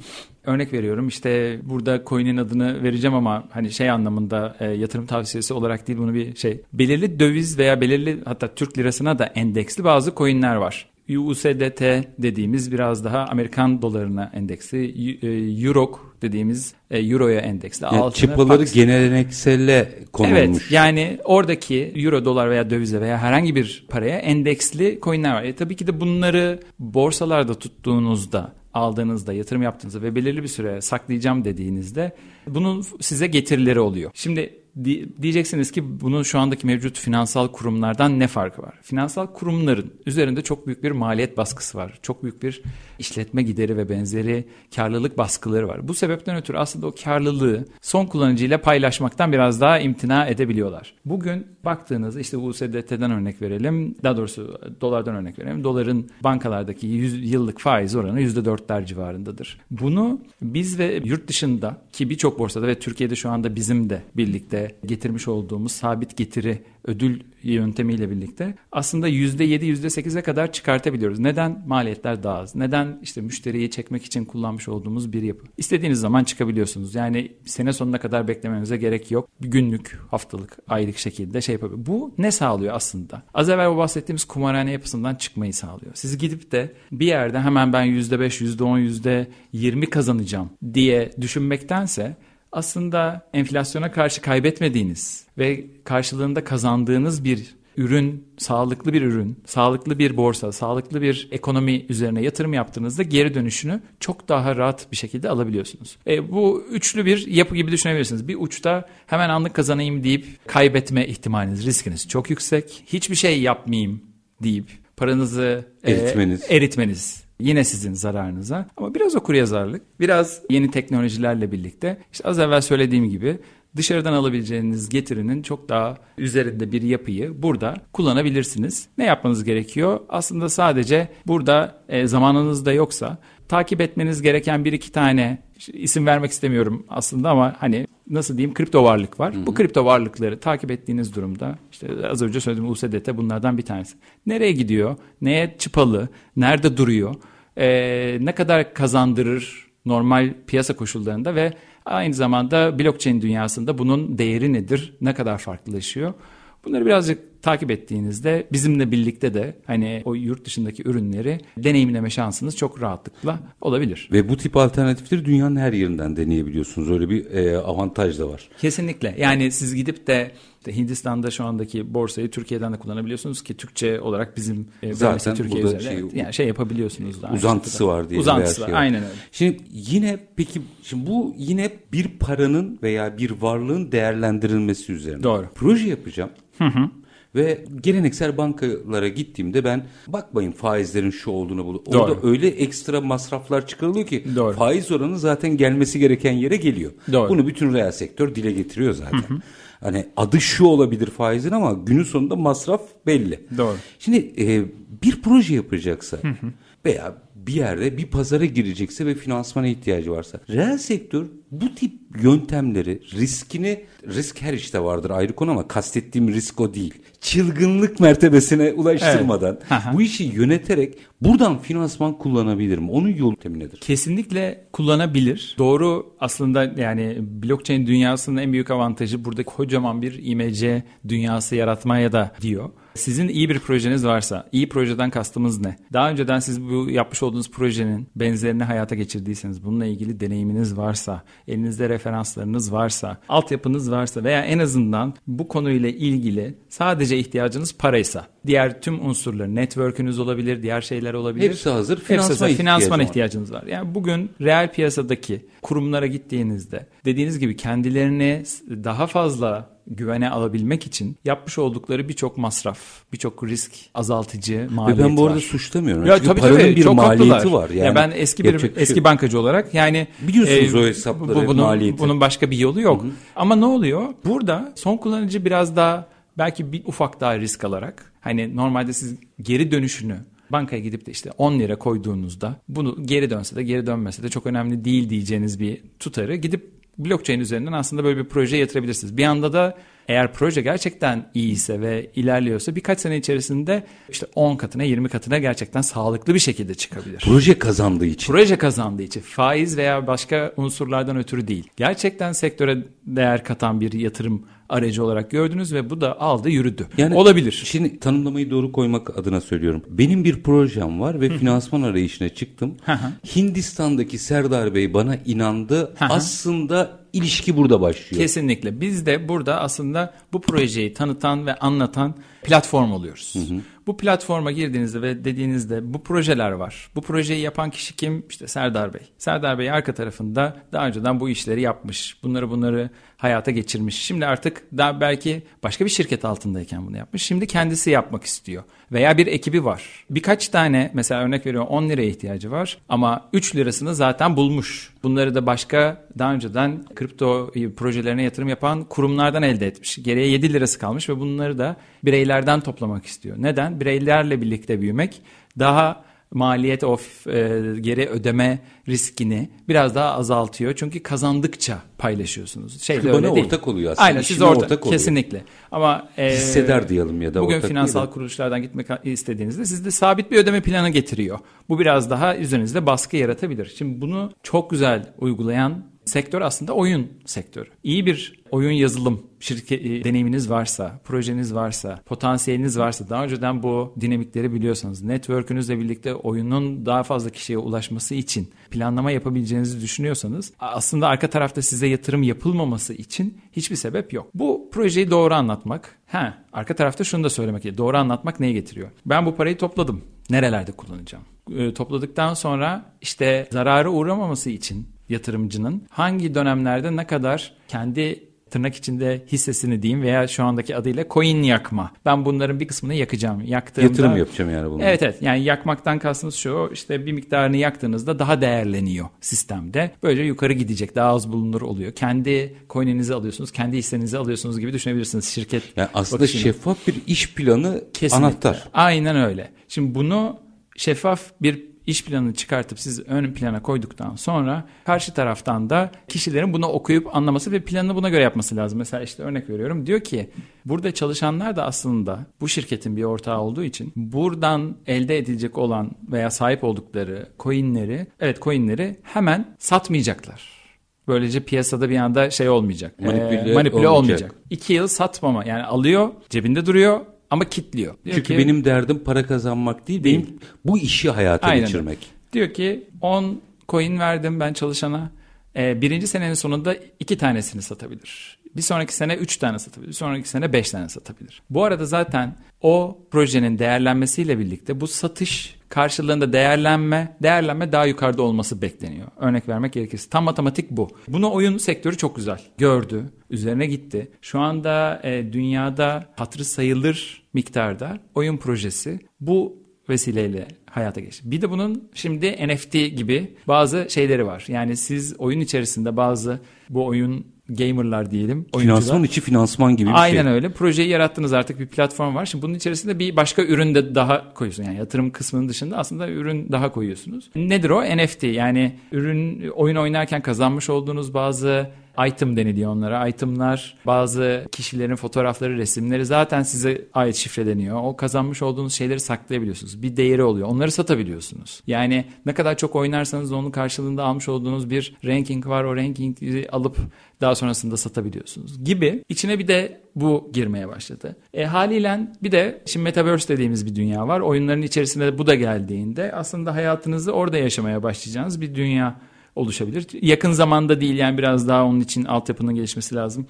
[SPEAKER 2] Örnek veriyorum işte burada coin'in adını vereceğim ama hani şey anlamında e, yatırım tavsiyesi olarak değil bunu bir şey. Belirli döviz veya belirli hatta Türk lirasına da endeksli bazı coin'ler var. USDT dediğimiz biraz daha Amerikan dolarına endeksli, e, Euro dediğimiz e, Euro'ya endeksli.
[SPEAKER 1] Yani çıpaları Pax. gelenekselle konulmuş. Evet
[SPEAKER 2] yani oradaki Euro, dolar veya dövize veya herhangi bir paraya endeksli coinler var. E, tabii ki de bunları borsalarda tuttuğunuzda aldığınızda, yatırım yaptığınızda ve belirli bir süre saklayacağım dediğinizde bunun size getirileri oluyor. Şimdi diyeceksiniz ki bunun şu andaki mevcut finansal kurumlardan ne farkı var? Finansal kurumların üzerinde çok büyük bir maliyet baskısı var. Çok büyük bir işletme gideri ve benzeri karlılık baskıları var. Bu sebepten ötürü aslında o karlılığı son kullanıcıyla paylaşmaktan biraz daha imtina edebiliyorlar. Bugün baktığınız işte USDT'den örnek verelim. Daha doğrusu dolardan örnek verelim. Doların bankalardaki 100 yıllık faiz oranı %4'ler civarındadır. Bunu biz ve yurt dışında ki birçok borsada ve Türkiye'de şu anda bizim de birlikte getirmiş olduğumuz sabit getiri ödül yöntemiyle birlikte aslında %7 %8'e kadar çıkartabiliyoruz. Neden? Maliyetler daha az. Neden? işte müşteriyi çekmek için kullanmış olduğumuz bir yapı. İstediğiniz zaman çıkabiliyorsunuz. Yani sene sonuna kadar beklemenize gerek yok. Günlük, haftalık, aylık şekilde şey yapabiliyor. Bu ne sağlıyor aslında? Az evvel bahsettiğimiz kumarhane yapısından çıkmayı sağlıyor. Siz gidip de bir yerde hemen ben %5, %10, %20 kazanacağım diye düşünmektense aslında enflasyona karşı kaybetmediğiniz ve karşılığında kazandığınız bir ürün, sağlıklı bir ürün, sağlıklı bir borsa, sağlıklı bir ekonomi üzerine yatırım yaptığınızda geri dönüşünü çok daha rahat bir şekilde alabiliyorsunuz. E, bu üçlü bir yapı gibi düşünebilirsiniz. Bir uçta hemen anlık kazanayım deyip kaybetme ihtimaliniz, riskiniz çok yüksek. Hiçbir şey yapmayayım deyip paranızı
[SPEAKER 1] eritmeniz.
[SPEAKER 2] E, eritmeniz Yine sizin zararınıza. Ama biraz okuryazarlık, biraz yeni teknolojilerle birlikte işte az evvel söylediğim gibi dışarıdan alabileceğiniz getirinin çok daha üzerinde bir yapıyı burada kullanabilirsiniz. Ne yapmanız gerekiyor? Aslında sadece burada e, zamanınız da yoksa takip etmeniz gereken bir iki tane isim vermek istemiyorum aslında ama hani nasıl diyeyim kripto varlık var. Hı hı. Bu kripto varlıkları takip ettiğiniz durumda işte az önce söylediğim USDT bunlardan bir tanesi. Nereye gidiyor? Neye çıpalı? Nerede duruyor? Ee, ne kadar kazandırır normal piyasa koşullarında ve aynı zamanda blockchain dünyasında bunun değeri nedir? Ne kadar farklılaşıyor? Bunları birazcık takip ettiğinizde bizimle birlikte de hani o yurt dışındaki ürünleri deneyimleme şansınız çok rahatlıkla olabilir.
[SPEAKER 1] Ve bu tip alternatifleri dünyanın her yerinden deneyebiliyorsunuz. Öyle bir e, avantaj da var.
[SPEAKER 2] Kesinlikle. Yani siz gidip de işte Hindistan'da şu andaki borsayı Türkiye'den de kullanabiliyorsunuz ki Türkçe olarak bizim
[SPEAKER 1] e, zaten Türkiye
[SPEAKER 2] üzerinde şey, yani şey yapabiliyorsunuz
[SPEAKER 1] da. Uzantısı var diye.
[SPEAKER 2] Uzantısı var. Şey aynen öyle.
[SPEAKER 1] Şimdi yine peki şimdi bu yine bir paranın veya bir varlığın değerlendirilmesi üzerine.
[SPEAKER 2] Doğru.
[SPEAKER 1] Proje yapacağım. Hı hı. Ve geleneksel bankalara gittiğimde ben bakmayın faizlerin şu olduğunu bulup orada öyle ekstra masraflar çıkarılıyor ki Doğru. faiz oranı zaten gelmesi gereken yere geliyor. Doğru. Bunu bütün reel sektör dile getiriyor zaten. Hı hı. Hani adı şu olabilir faizin ama günün sonunda masraf belli.
[SPEAKER 2] Doğru.
[SPEAKER 1] Şimdi e, bir proje yapacaksa hı hı. veya bir yerde bir pazara girecekse ve finansmana ihtiyacı varsa. Reel sektör bu tip yöntemleri riskini risk her işte vardır ayrı konu ama kastettiğim risk o değil. Çılgınlık mertebesine ulaştırmadan evet. bu işi yöneterek buradan finansman kullanabilir mi? Onun yolu nedir?
[SPEAKER 2] Kesinlikle kullanabilir. Doğru aslında yani blockchain dünyasının en büyük avantajı burada kocaman bir IMC dünyası yaratmaya da diyor. Sizin iyi bir projeniz varsa, iyi projeden kastımız ne? Daha önceden siz bu yapmış olduğunuz projenin benzerini hayata geçirdiyseniz, bununla ilgili deneyiminiz varsa, elinizde referanslarınız varsa, altyapınız varsa veya en azından bu konuyla ilgili sadece ihtiyacınız paraysa, diğer tüm unsurlar, network'ünüz olabilir, diğer şeyler olabilir.
[SPEAKER 1] Hepsi hazır. Finansman, Hepsi hazır,
[SPEAKER 2] finansman ihtiyacınız var. Yani bugün reel piyasadaki kurumlara gittiğinizde dediğiniz gibi kendilerini daha fazla güvene alabilmek için yapmış oldukları birçok masraf, birçok risk azaltıcı maliyet.
[SPEAKER 1] Ve ben bu arada var. suçlamıyorum. Ya, Çünkü tabii, paranın tabii, bir çok maliyeti haklılar. var. Yani
[SPEAKER 2] ya ben eski bir şey eski bankacı olarak yani
[SPEAKER 1] biliyorsunuz e, o hesapları, bu,
[SPEAKER 2] bunun,
[SPEAKER 1] maliyeti.
[SPEAKER 2] Bunun başka bir yolu yok. Hı hı. Ama ne oluyor? Burada son kullanıcı biraz daha belki bir ufak daha risk alarak hani normalde siz geri dönüşünü bankaya gidip de işte 10 lira koyduğunuzda bunu geri dönse de geri dönmese de çok önemli değil diyeceğiniz bir tutarı gidip blockchain üzerinden aslında böyle bir proje yatırabilirsiniz. Bir anda da eğer proje gerçekten iyiyse ve ilerliyorsa birkaç sene içerisinde işte 10 katına 20 katına gerçekten sağlıklı bir şekilde çıkabilir.
[SPEAKER 1] Proje kazandığı için.
[SPEAKER 2] Proje kazandığı için. Faiz veya başka unsurlardan ötürü değil. Gerçekten sektöre değer katan bir yatırım aracı olarak gördünüz ve bu da aldı yürüdü. Yani Olabilir.
[SPEAKER 1] Şimdi tanımlamayı doğru koymak adına söylüyorum. Benim bir projem var ve finansman arayışına çıktım. Hindistan'daki Serdar Bey bana inandı. Aslında ilişki burada başlıyor.
[SPEAKER 2] Kesinlikle. Biz de burada aslında bu projeyi tanıtan ve anlatan platform oluyoruz. Hı hı. Bu platforma girdiğinizde ve dediğinizde bu projeler var. Bu projeyi yapan kişi kim? İşte Serdar Bey. Serdar Bey arka tarafında daha önceden bu işleri yapmış. Bunları bunları hayata geçirmiş. Şimdi artık daha belki başka bir şirket altındayken bunu yapmış. Şimdi kendisi yapmak istiyor. Veya bir ekibi var. Birkaç tane mesela örnek veriyorum 10 liraya ihtiyacı var ama 3 lirasını zaten bulmuş. Bunları da başka daha önceden kripto projelerine yatırım yapan kurumlardan elde etmiş. Geriye 7 lirası kalmış ve bunları da bireylerden toplamak istiyor. Neden? Bireylerle birlikte büyümek daha maliyet of e, geri ödeme riskini biraz daha azaltıyor. Çünkü kazandıkça paylaşıyorsunuz.
[SPEAKER 1] Şey Çünkü öyle değil. ortak oluyor aslında.
[SPEAKER 2] Aynen siz ortak, ortak oluyor. kesinlikle. Ama
[SPEAKER 1] e, hisseder diyelim ya da
[SPEAKER 2] bugün finansal kuruluşlardan gitmek istediğinizde sizde sabit bir ödeme planı getiriyor. Bu biraz daha üzerinizde baskı yaratabilir. Şimdi bunu çok güzel uygulayan sektör aslında oyun sektörü. İyi bir oyun yazılım şirket e, deneyiminiz varsa, projeniz varsa, potansiyeliniz varsa, daha önceden bu dinamikleri biliyorsanız, network'ünüzle birlikte oyunun daha fazla kişiye ulaşması için planlama yapabileceğinizi düşünüyorsanız, aslında arka tarafta size yatırım yapılmaması için hiçbir sebep yok. Bu projeyi doğru anlatmak, ha arka tarafta şunu da söylemek gerekiyor. Doğru anlatmak neye getiriyor? Ben bu parayı topladım. Nerelerde kullanacağım? E, topladıktan sonra işte zarara uğramaması için yatırımcının hangi dönemlerde ne kadar kendi tırnak içinde hissesini diyeyim veya şu andaki adıyla coin yakma. Ben bunların bir kısmını yakacağım. Yaktığımda,
[SPEAKER 1] Yatırım yapacağım yani bunu.
[SPEAKER 2] Evet evet yani yakmaktan kastımız şu işte bir miktarını yaktığınızda daha değerleniyor sistemde. Böylece yukarı gidecek daha az bulunur oluyor. Kendi coin'inizi alıyorsunuz kendi hissenizi alıyorsunuz gibi düşünebilirsiniz şirket.
[SPEAKER 1] Yani aslında bakışını. şeffaf bir iş planı Kesinlikle. anahtar.
[SPEAKER 2] Aynen öyle. Şimdi bunu şeffaf bir iş planını çıkartıp siz ön plana koyduktan sonra karşı taraftan da kişilerin bunu okuyup anlaması ve planını buna göre yapması lazım. Mesela işte örnek veriyorum diyor ki burada çalışanlar da aslında bu şirketin bir ortağı olduğu için buradan elde edilecek olan veya sahip oldukları coinleri evet coinleri hemen satmayacaklar. Böylece piyasada bir anda şey olmayacak.
[SPEAKER 1] Manipüle, e, manipüle olmayacak. olmayacak.
[SPEAKER 2] İki yıl satmama yani alıyor cebinde duruyor ama kitliyor.
[SPEAKER 1] Diyor Çünkü ki, benim derdim para kazanmak değil, değil. benim bu işi hayata Aynen. geçirmek.
[SPEAKER 2] Diyor ki 10 coin verdim ben çalışana. Ee, birinci senenin sonunda iki tanesini satabilir. Bir sonraki sene üç tane satabilir. Bir sonraki sene beş tane satabilir. Bu arada zaten o projenin değerlenmesiyle birlikte bu satış karşılığında değerlenme, değerlenme daha yukarıda olması bekleniyor. Örnek vermek gerekirse. Tam matematik bu. Bunu oyun sektörü çok güzel gördü, üzerine gitti. Şu anda e, dünyada hatırı sayılır miktarda oyun projesi bu vesileyle hayata geçti. Bir de bunun şimdi NFT gibi bazı şeyleri var. Yani siz oyun içerisinde bazı bu oyun gamerlar diyelim.
[SPEAKER 1] Oyuncular. Finansman içi finansman gibi bir
[SPEAKER 2] Aynen
[SPEAKER 1] şey.
[SPEAKER 2] Aynen öyle. Projeyi yarattınız artık bir platform var. Şimdi bunun içerisinde bir başka ürün de daha koyuyorsun. Yani yatırım kısmının dışında aslında ürün daha koyuyorsunuz. Nedir o? NFT yani ürün oyun oynarken kazanmış olduğunuz bazı item deniliyor onlara. Itemlar bazı kişilerin fotoğrafları, resimleri zaten size ait şifreleniyor. O kazanmış olduğunuz şeyleri saklayabiliyorsunuz. Bir değeri oluyor. Onları satabiliyorsunuz. Yani ne kadar çok oynarsanız onun karşılığında almış olduğunuz bir ranking var. O rankingi alıp daha sonrasında satabiliyorsunuz gibi. İçine bir de bu girmeye başladı. E, haliyle bir de şimdi Metaverse dediğimiz bir dünya var. Oyunların içerisinde bu da geldiğinde aslında hayatınızı orada yaşamaya başlayacağınız bir dünya oluşabilir. Yakın zamanda değil yani biraz daha onun için altyapının gelişmesi lazım.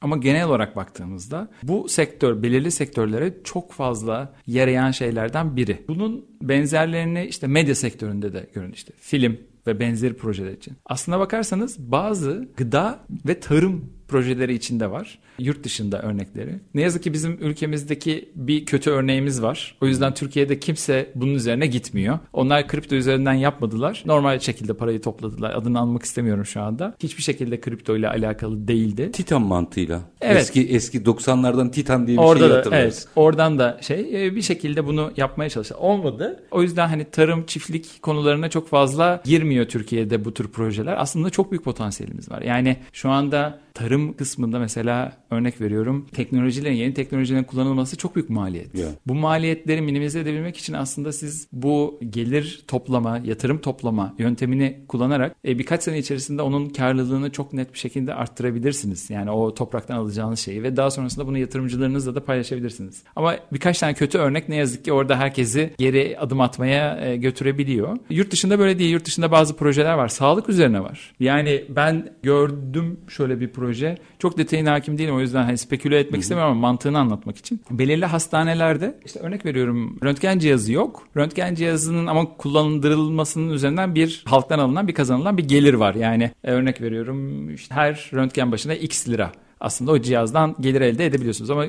[SPEAKER 2] Ama genel olarak baktığımızda bu sektör belirli sektörlere çok fazla yarayan şeylerden biri. Bunun benzerlerini işte medya sektöründe de görün işte film ve benzeri projeler için. Aslına bakarsanız bazı gıda ve tarım projeleri içinde var. Yurt dışında örnekleri. Ne yazık ki bizim ülkemizdeki bir kötü örneğimiz var. O yüzden Türkiye'de kimse bunun üzerine gitmiyor. Onlar kripto üzerinden yapmadılar. Normal şekilde parayı topladılar. Adını almak istemiyorum şu anda. Hiçbir şekilde kripto ile alakalı değildi.
[SPEAKER 1] Titan mantığıyla. Evet. Eski eski 90'lardan Titan diye bir
[SPEAKER 2] Orada
[SPEAKER 1] şey
[SPEAKER 2] da,
[SPEAKER 1] hatırlarız.
[SPEAKER 2] Evet, oradan da şey e, bir şekilde bunu yapmaya çalıştı. Olmadı. O yüzden hani tarım, çiftlik konularına çok fazla girmiyor Türkiye'de bu tür projeler. Aslında çok büyük potansiyelimiz var. Yani şu anda tarım kısmında mesela örnek veriyorum teknolojilerin yeni teknolojilerin kullanılması çok büyük maliyet. Yeah. Bu maliyetleri minimize edebilmek için aslında siz bu gelir toplama, yatırım toplama yöntemini kullanarak e, birkaç sene içerisinde onun karlılığını çok net bir şekilde arttırabilirsiniz. Yani o topraktan alacağınız şeyi ve daha sonrasında bunu yatırımcılarınızla da paylaşabilirsiniz. Ama birkaç tane kötü örnek ne yazık ki orada herkesi geri adım atmaya e, götürebiliyor. Yurt dışında böyle değil. Yurt dışında bazı projeler var. Sağlık üzerine var. Yani ben gördüm şöyle bir proje proje. Çok detayına hakim değilim o yüzden hani speküle etmek Hı-hı. istemiyorum ama mantığını anlatmak için. Belirli hastanelerde işte örnek veriyorum röntgen cihazı yok. Röntgen cihazının ama kullandırılmasının üzerinden bir halktan alınan bir kazanılan bir gelir var. Yani e, örnek veriyorum işte her röntgen başına x lira aslında o cihazdan gelir elde edebiliyorsunuz ama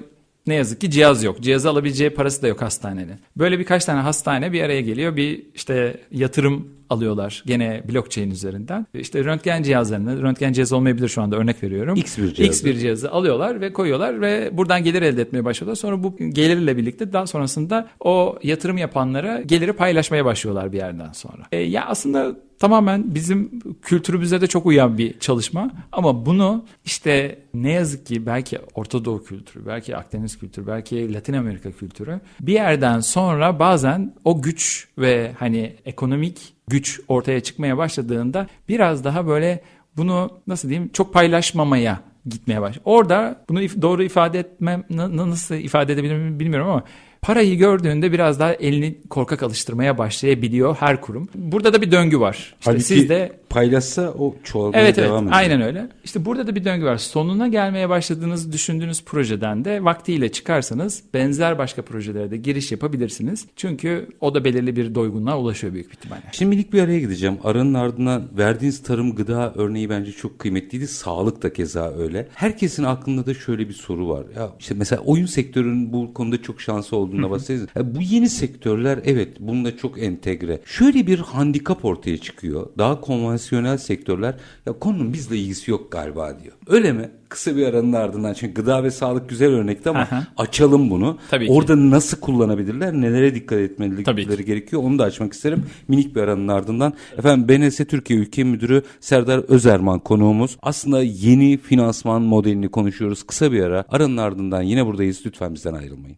[SPEAKER 2] ne yazık ki cihaz yok. Cihazı alabileceği parası da yok hastanenin. Böyle birkaç tane hastane bir araya geliyor. Bir işte yatırım alıyorlar gene blockchain üzerinden. İşte röntgen cihazlarını, röntgen cihazı olmayabilir şu anda örnek veriyorum.
[SPEAKER 1] X bir cihazı.
[SPEAKER 2] X bir cihazı alıyorlar ve koyuyorlar ve buradan gelir elde etmeye başlıyorlar. Sonra bu gelirle birlikte daha sonrasında o yatırım yapanlara geliri paylaşmaya başlıyorlar bir yerden sonra. E, ya aslında tamamen bizim kültürümüze de çok uyan bir çalışma ama bunu işte ne yazık ki belki Orta Doğu kültürü, belki Akdeniz kültürü, belki Latin Amerika kültürü bir yerden sonra bazen o güç ve hani ekonomik güç ortaya çıkmaya başladığında biraz daha böyle bunu nasıl diyeyim çok paylaşmamaya gitmeye baş. Orada bunu doğru ifade etmem nasıl ifade edebilirim bilmiyorum ama parayı gördüğünde biraz daha elini korkak alıştırmaya başlayabiliyor her kurum. Burada da bir döngü var.
[SPEAKER 1] İşte Halbuki siz de paylaşsa o çoğalmaya
[SPEAKER 2] evet,
[SPEAKER 1] devam
[SPEAKER 2] evet,
[SPEAKER 1] ediyor.
[SPEAKER 2] Aynen öyle. İşte burada da bir döngü var. Sonuna gelmeye başladığınız düşündüğünüz projeden de vaktiyle çıkarsanız benzer başka projelere de giriş yapabilirsiniz. Çünkü o da belirli bir doygunluğa ulaşıyor büyük bir ihtimalle.
[SPEAKER 1] Şimdi minik bir araya gideceğim. Aranın ardından verdiğiniz tarım gıda örneği bence çok kıymetliydi. Sağlık da keza öyle. Herkesin aklında da şöyle bir soru var. Ya işte mesela oyun sektörünün bu konuda çok şansı olduğuna bahsediyoruz. bu yeni sektörler evet bununla çok entegre. Şöyle bir handikap ortaya çıkıyor. Daha konvansiyonel sektörler ya konunun bizle ilgisi yok galiba diyor. Öyle mi? Kısa bir aranın ardından çünkü gıda ve sağlık güzel örnekti ama Aha. açalım bunu. Tabii Orada ki. nasıl kullanabilirler? Nelere dikkat etmeleri gerekiyor? Onu da açmak isterim. Minik bir aranın ardından. Efendim BNS Türkiye Ülke Müdürü Serdar Özerman konuğumuz. Aslında yeni finansman modelini konuşuyoruz. Kısa bir ara. Aranın ardından yine buradayız. Lütfen bizden ayrılmayın.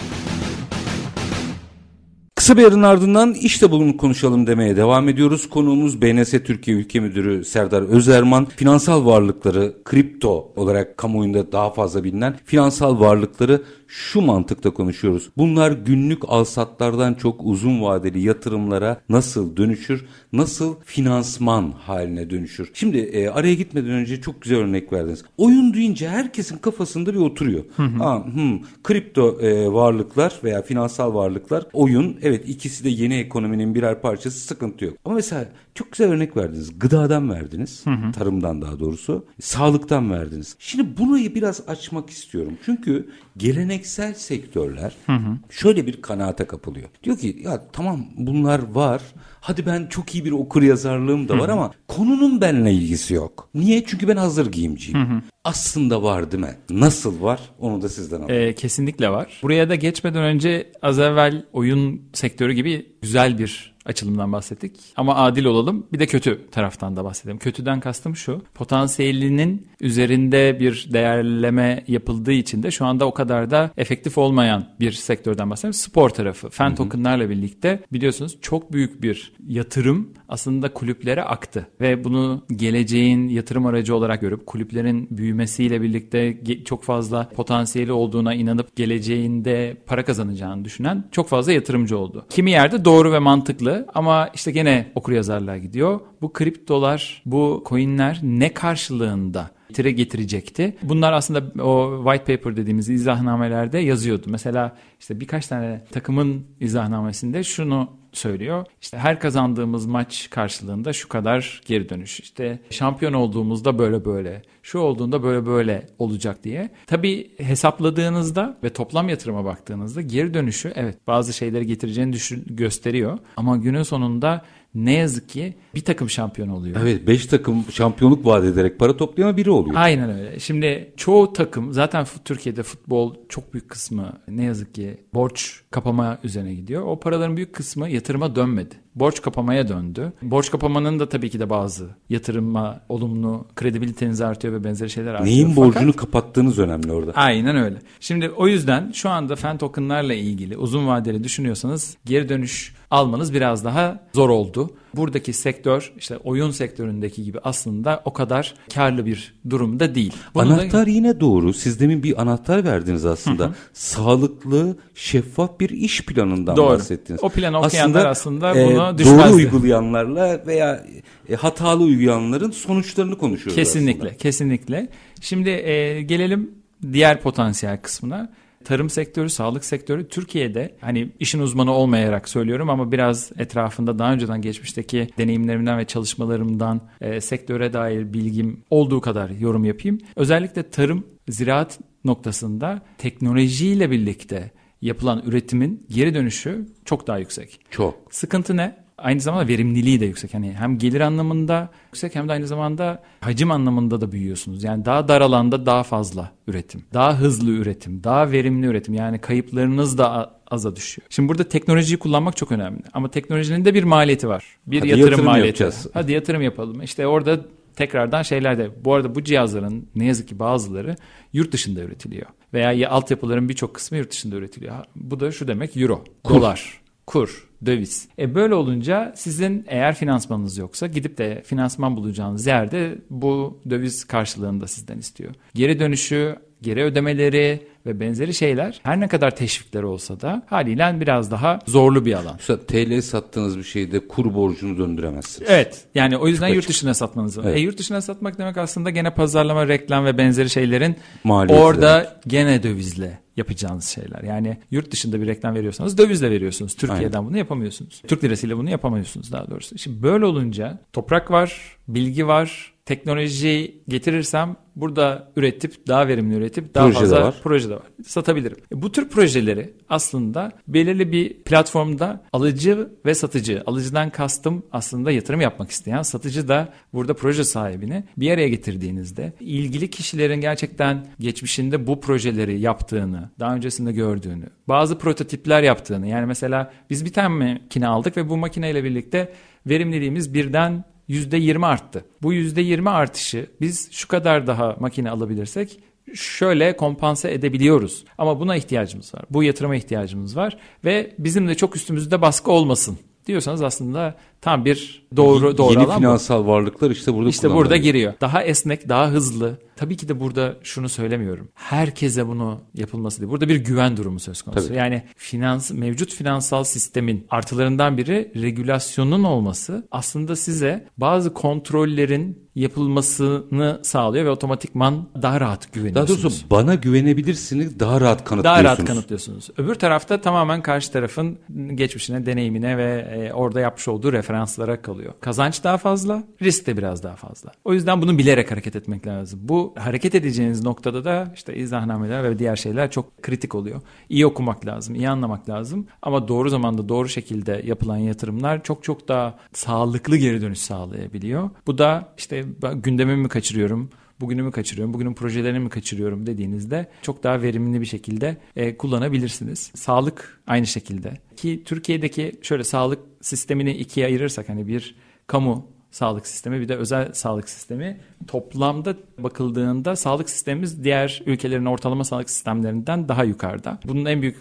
[SPEAKER 1] Kısa bir arın ardından işte bunu konuşalım demeye devam ediyoruz. Konuğumuz BNS Türkiye Ülke Müdürü Serdar Özerman. Finansal varlıkları, kripto olarak kamuoyunda daha fazla bilinen finansal varlıkları şu mantıkta konuşuyoruz. Bunlar günlük alsatlardan çok uzun vadeli yatırımlara nasıl dönüşür? Nasıl finansman haline dönüşür? Şimdi e, araya gitmeden önce çok güzel örnek verdiniz. Oyun deyince herkesin kafasında bir oturuyor. Hı hı. Ha, hı, kripto e, varlıklar veya finansal varlıklar oyun evet ikisi de yeni ekonominin birer parçası sıkıntı yok. Ama mesela Çok güzel örnek verdiniz. Gıdadan verdiniz. Hı hı. Tarımdan daha doğrusu. Sağlıktan verdiniz. Şimdi burayı biraz açmak istiyorum. Çünkü geleneksel sektörler hı hı. şöyle bir kanaate kapılıyor. Diyor ki ya tamam bunlar var. Hadi ben çok iyi bir okur yazarlığım da var hı hı. ama konunun benimle ilgisi yok. Niye? Çünkü ben hazır giyimciyim. Hı hı. Aslında var değil mi? Nasıl var? Onu da sizden alalım.
[SPEAKER 2] Ee, kesinlikle var. Buraya da geçmeden önce az evvel oyun sektörü gibi güzel bir açılımdan bahsettik. Ama adil olalım. Bir de kötü taraftan da bahsedelim. Kötüden kastım şu. Potansiyelinin üzerinde bir değerleme yapıldığı için de şu anda o kadar da efektif olmayan bir sektörden bahsediyorum. Spor tarafı. Fan tokenlarla birlikte biliyorsunuz çok büyük bir yatırım aslında kulüplere aktı. Ve bunu geleceğin yatırım aracı olarak görüp kulüplerin büyümesiyle birlikte çok fazla potansiyeli olduğuna inanıp geleceğinde para kazanacağını düşünen çok fazla yatırımcı oldu. Kimi yerde doğru ve mantıklı ama işte gene okur yazarlığa gidiyor. Bu kriptolar, bu coinler ne karşılığında getire getirecekti. Bunlar aslında o white paper dediğimiz izahnamelerde yazıyordu. Mesela işte birkaç tane takımın izahnamesinde şunu söylüyor. İşte her kazandığımız maç karşılığında şu kadar geri dönüş. İşte şampiyon olduğumuzda böyle böyle, şu olduğunda böyle böyle olacak diye. Tabii hesapladığınızda ve toplam yatırıma baktığınızda geri dönüşü evet bazı şeyleri getireceğini düşün, gösteriyor. Ama günün sonunda ne yazık ki bir takım şampiyon oluyor.
[SPEAKER 1] Evet 5 takım şampiyonluk vaat ederek para toplayan biri oluyor.
[SPEAKER 2] Aynen öyle. Şimdi çoğu takım zaten Türkiye'de futbol çok büyük kısmı ne yazık ki borç kapama üzerine gidiyor. O paraların büyük kısmı yatırıma dönmedi borç kapamaya döndü. Borç kapamanın da tabii ki de bazı yatırıma olumlu kredibiliteniz artıyor ve benzeri şeyler artıyor.
[SPEAKER 1] Neyin borcunu Fakat, kapattığınız önemli orada.
[SPEAKER 2] Aynen öyle. Şimdi o yüzden şu anda fen tokenlarla ilgili uzun vadeli düşünüyorsanız geri dönüş almanız biraz daha zor oldu. Buradaki sektör işte oyun sektöründeki gibi aslında o kadar karlı bir durumda değil.
[SPEAKER 1] Bunu anahtar da... yine doğru. Siz demin bir anahtar verdiniz aslında. Hı hı. Sağlıklı, şeffaf bir iş planından doğru. bahsettiniz.
[SPEAKER 2] O planı okuyanlar aslında, aslında e, buna düşmezdi.
[SPEAKER 1] Doğru uygulayanlarla veya e, hatalı uygulayanların sonuçlarını konuşuyoruz
[SPEAKER 2] Kesinlikle,
[SPEAKER 1] aslında.
[SPEAKER 2] kesinlikle. Şimdi e, gelelim diğer potansiyel kısmına tarım sektörü, sağlık sektörü Türkiye'de hani işin uzmanı olmayarak söylüyorum ama biraz etrafında daha önceden geçmişteki deneyimlerimden ve çalışmalarımdan e, sektöre dair bilgim olduğu kadar yorum yapayım. Özellikle tarım, ziraat noktasında teknolojiyle birlikte yapılan üretimin geri dönüşü çok daha yüksek.
[SPEAKER 1] Çok.
[SPEAKER 2] Sıkıntı ne? Aynı zamanda verimliliği de yüksek. Hani hem gelir anlamında yüksek hem de aynı zamanda hacim anlamında da büyüyorsunuz. Yani daha dar alanda daha fazla üretim, daha hızlı üretim, daha verimli üretim. Yani kayıplarınız da aza düşüyor. Şimdi burada teknolojiyi kullanmak çok önemli. Ama teknolojinin de bir maliyeti var. Bir Hadi yatırım, yatırım maliyeti. Yapacağız. Hadi yatırım yapalım. İşte orada tekrardan şeyler de bu arada bu cihazların ne yazık ki bazıları yurt dışında üretiliyor. Veya ya altyapıların birçok kısmı yurt dışında üretiliyor. Bu da şu demek euro, Kur. dolar, kur, döviz. E böyle olunca sizin eğer finansmanınız yoksa gidip de finansman bulacağınız yerde bu döviz karşılığında sizden istiyor. Geri dönüşü, geri ödemeleri, ve benzeri şeyler her ne kadar teşvikler olsa da haliyle biraz daha zorlu bir alan.
[SPEAKER 1] Mesela TL sattığınız bir şeyde kur borcunu döndüremezsiniz.
[SPEAKER 2] Evet. Yani o yüzden Çok yurt dışına satmanız lazım. Evet. E, yurt dışına satmak demek aslında gene pazarlama, reklam ve benzeri şeylerin Maliyeti orada demek. gene dövizle yapacağınız şeyler. Yani yurt dışında bir reklam veriyorsanız dövizle veriyorsunuz. Türkiye'den Aynen. bunu yapamıyorsunuz. Türk lirasıyla bunu yapamıyorsunuz daha doğrusu. Şimdi böyle olunca toprak var, bilgi var, teknoloji getirirsem burada üretip daha verimli üretip daha proje fazla var. proje de var. Satabilirim. E, bu tür projeleri aslında belirli bir platformda alıcı ve satıcı, alıcıdan kastım aslında yatırım yapmak isteyen, satıcı da burada proje sahibini bir araya getirdiğinizde ilgili kişilerin gerçekten geçmişinde bu projeleri yaptığını, daha öncesinde gördüğünü, bazı prototipler yaptığını yani mesela biz bir tane makine aldık ve bu makineyle birlikte verimliliğimiz birden %20 arttı. Bu %20 artışı biz şu kadar daha makine alabilirsek şöyle kompanse edebiliyoruz. Ama buna ihtiyacımız var. Bu yatırıma ihtiyacımız var ve bizim de çok üstümüzde baskı olmasın diyorsanız aslında tam bir doğru doğru
[SPEAKER 1] Yeni finansal bu. varlıklar işte burada
[SPEAKER 2] işte burada giriyor. Daha esnek, daha hızlı, tabii ki de burada şunu söylemiyorum. Herkese bunu yapılması değil. Burada bir güven durumu söz konusu. Tabii. Yani finans mevcut finansal sistemin artılarından biri regülasyonun olması aslında size bazı kontrollerin yapılmasını sağlıyor ve otomatikman daha rahat güveniyorsunuz.
[SPEAKER 1] Daha doğrusu bana güvenebilirsiniz daha rahat kanıtlıyorsunuz.
[SPEAKER 2] Daha rahat kanıtlıyorsunuz. Öbür tarafta tamamen karşı tarafın geçmişine, deneyimine ve e, orada yapmış olduğu referanslara kalıyor. Kazanç daha fazla, risk de biraz daha fazla. O yüzden bunu bilerek hareket etmek lazım. Bu hareket edeceğiniz noktada da işte izahnnameler ve diğer şeyler çok kritik oluyor. İyi okumak lazım, iyi anlamak lazım. Ama doğru zamanda doğru şekilde yapılan yatırımlar çok çok daha sağlıklı geri dönüş sağlayabiliyor. Bu da işte gündemimi mi kaçırıyorum, bugünümü kaçırıyorum, bugünün projelerini mi kaçırıyorum dediğinizde çok daha verimli bir şekilde e, kullanabilirsiniz. Sağlık aynı şekilde. Ki Türkiye'deki şöyle sağlık sistemini ikiye ayırırsak hani bir kamu sağlık sistemi bir de özel sağlık sistemi toplamda bakıldığında sağlık sistemimiz diğer ülkelerin ortalama sağlık sistemlerinden daha yukarıda. Bunun en büyük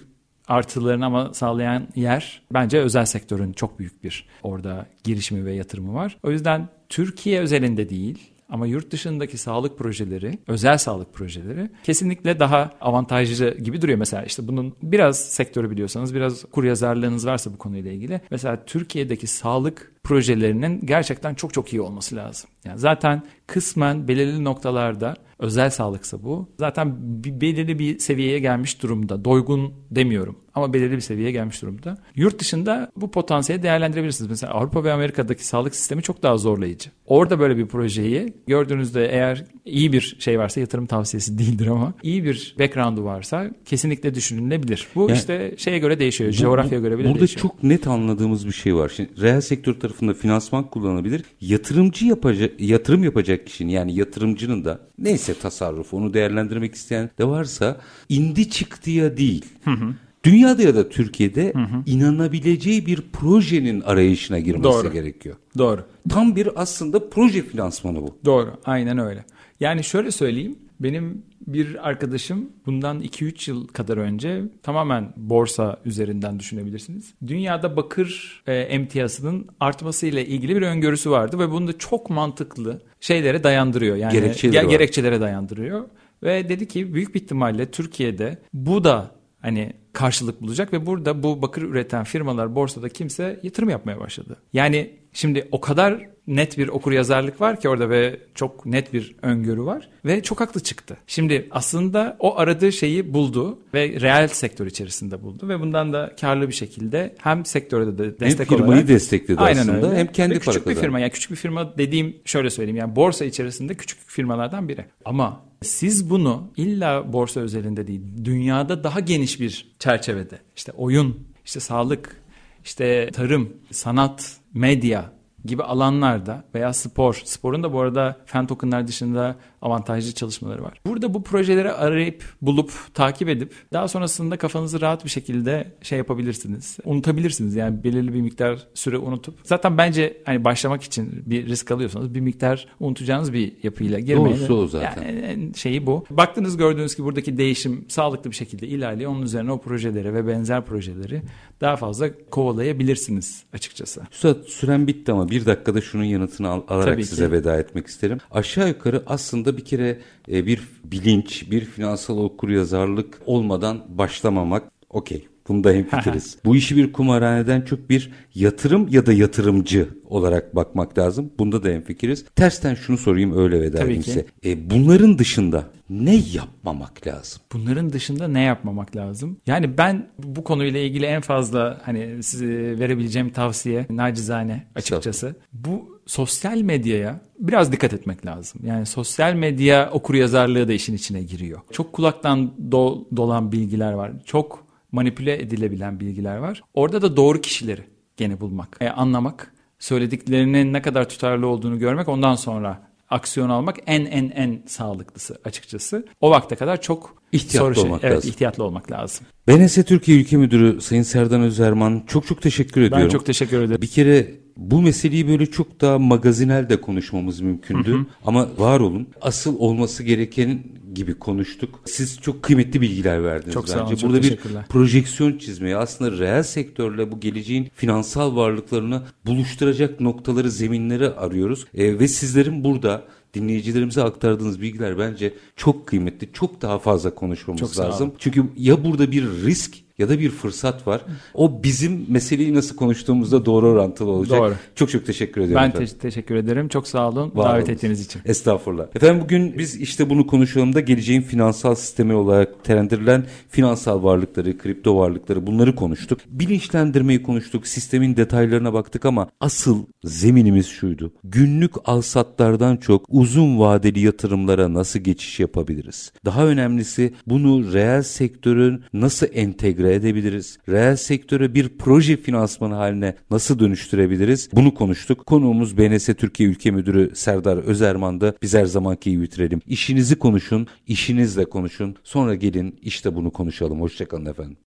[SPEAKER 2] artılarını ama sağlayan yer bence özel sektörün çok büyük bir orada girişimi ve yatırımı var. O yüzden Türkiye özelinde değil ama yurt dışındaki sağlık projeleri, özel sağlık projeleri kesinlikle daha avantajlı gibi duruyor. Mesela işte bunun biraz sektörü biliyorsanız, biraz kur yazarlığınız varsa bu konuyla ilgili. Mesela Türkiye'deki sağlık projelerinin gerçekten çok çok iyi olması lazım. Yani zaten kısmen belirli noktalarda özel sağlıksa bu. Zaten bir, belirli bir seviyeye gelmiş durumda. Doygun demiyorum ama belirli bir seviyeye gelmiş durumda. Yurt dışında bu potansiyeli değerlendirebilirsiniz. Mesela Avrupa ve Amerika'daki sağlık sistemi çok daha zorlayıcı. Orada böyle bir projeyi gördüğünüzde eğer iyi bir şey varsa yatırım tavsiyesi değildir ama iyi bir background'u varsa kesinlikle düşünülebilir. Bu yani, işte şeye göre değişiyor. Bu, coğrafyaya göre bile
[SPEAKER 1] burada
[SPEAKER 2] değişiyor.
[SPEAKER 1] Burada çok net anladığımız bir şey var. Şimdi reel sektör tarafında finansman kullanılabilir. Yatırımcı yapacak yatırım yapacak kişinin yani yatırımcının da neyse tasarruf onu değerlendirmek isteyen de varsa indi çıktıya değil. Hı hı. Dünyada ya da Türkiye'de hı hı. inanabileceği bir projenin arayışına girmesi Doğru. gerekiyor.
[SPEAKER 2] Doğru.
[SPEAKER 1] Tam bir aslında proje finansmanı bu.
[SPEAKER 2] Doğru. Aynen öyle. Yani şöyle söyleyeyim. Benim bir arkadaşım bundan 2-3 yıl kadar önce tamamen borsa üzerinden düşünebilirsiniz. Dünyada bakır e, emtiyasının artmasıyla ilgili bir öngörüsü vardı ve bunu da çok mantıklı şeylere dayandırıyor. Yani
[SPEAKER 1] Gerekçeleri
[SPEAKER 2] ge- gerekçelere dayandırıyor. Ve dedi ki büyük bir ihtimalle Türkiye'de bu da hani karşılık bulacak ve burada bu bakır üreten firmalar borsada kimse yatırım yapmaya başladı. Yani şimdi o kadar net bir okur yazarlık var ki orada ve çok net bir öngörü var ve çok haklı çıktı. Şimdi aslında o aradığı şeyi buldu ve reel sektör içerisinde buldu ve bundan da karlı bir şekilde hem sektörde de destek
[SPEAKER 1] hem firmayı
[SPEAKER 2] olarak
[SPEAKER 1] destekledi aynen aslında öyle. hem kendi
[SPEAKER 2] para Küçük bir firma yani küçük bir firma dediğim şöyle söyleyeyim yani borsa içerisinde küçük firmalardan biri. Ama siz bunu illa borsa özelinde değil, dünyada daha geniş bir çerçevede, işte oyun, işte sağlık, işte tarım, sanat, medya gibi alanlarda veya spor, sporun da bu arada fen tokenlar dışında avantajlı çalışmaları var. Burada bu projeleri arayıp bulup takip edip daha sonrasında kafanızı rahat bir şekilde şey yapabilirsiniz. Unutabilirsiniz yani belirli bir miktar süre unutup. Zaten bence hani başlamak için bir risk alıyorsanız bir miktar unutacağınız bir yapıyla girmeyin.
[SPEAKER 1] Doğrusu o zaten.
[SPEAKER 2] Yani şeyi bu. Baktınız gördüğünüz ki buradaki değişim sağlıklı bir şekilde ilerliyor. Onun üzerine o projeleri ve benzer projeleri daha fazla kovalayabilirsiniz açıkçası.
[SPEAKER 1] Üstad süren bitti ama bir dakikada şunun yanıtını al alarak Tabii size ki. veda etmek isterim. Aşağı yukarı aslında bir kere e, bir bilinç, bir finansal okuryazarlık olmadan başlamamak okey. Bunda hemfikiriz. Bu işi bir kumarhaneden çok bir yatırım ya da yatırımcı olarak bakmak lazım. Bunda da hemfikiriz. Tersten şunu sorayım öyle veda edeyim size. E, bunların dışında ne yapmamak lazım?
[SPEAKER 2] Bunların dışında ne yapmamak lazım? Yani ben bu konuyla ilgili en fazla hani size verebileceğim tavsiye nacizane açıkçası. Bu sosyal medyaya biraz dikkat etmek lazım. Yani sosyal medya okur yazarlığı da işin içine giriyor. Çok kulaktan do dolan bilgiler var. Çok manipüle edilebilen bilgiler var. Orada da doğru kişileri gene bulmak, e, anlamak, söylediklerinin ne kadar tutarlı olduğunu görmek ondan sonra aksiyon almak en en en sağlıklısı açıkçası. O vakte kadar çok
[SPEAKER 1] ihtiyatlı
[SPEAKER 2] şey,
[SPEAKER 1] olmak
[SPEAKER 2] evet,
[SPEAKER 1] lazım.
[SPEAKER 2] ihtiyatlı olmak lazım.
[SPEAKER 1] BNS Türkiye Ülke Müdürü Sayın Serdan Özerman çok çok teşekkür ediyorum.
[SPEAKER 2] Ben çok teşekkür ederim.
[SPEAKER 1] Bir kere bu meseleyi böyle çok daha magazinel de konuşmamız mümkündü. Hı hı. Ama var olun. Asıl olması gereken gibi konuştuk. Siz çok kıymetli bilgiler verdiniz
[SPEAKER 2] çok
[SPEAKER 1] bence.
[SPEAKER 2] Sağ olun,
[SPEAKER 1] çok Burada bir projeksiyon çizmeye aslında reel sektörle bu geleceğin finansal varlıklarını buluşturacak noktaları, zeminleri arıyoruz. E, ve sizlerin burada dinleyicilerimize aktardığınız bilgiler bence çok kıymetli. Çok daha fazla konuşmamız çok lazım. Çünkü ya burada bir risk ya da bir fırsat var. O bizim meseleyi nasıl konuştuğumuzda doğru orantılı olacak. Doğru. Çok çok teşekkür ederim.
[SPEAKER 2] Ben te- teşekkür ederim. Çok sağ olun Var davet olun. ettiğiniz için.
[SPEAKER 1] Estağfurullah. Efendim bugün biz işte bunu konuşalım da geleceğin finansal sistemi olarak terendirilen finansal varlıkları, kripto varlıkları bunları konuştuk. Bilinçlendirmeyi konuştuk, sistemin detaylarına baktık ama asıl zeminimiz şuydu. Günlük alsatlardan çok uzun vadeli yatırımlara nasıl geçiş yapabiliriz? Daha önemlisi bunu reel sektörün nasıl entegre edebiliriz? Reel sektöre bir proje finansmanı haline nasıl dönüştürebiliriz? Bunu konuştuk. Konuğumuz BNS Türkiye Ülke Müdürü Serdar Özerman'dı. Biz her zamanki gibi bitirelim. İşinizi konuşun, işinizle konuşun. Sonra gelin işte bunu konuşalım. Hoşçakalın efendim.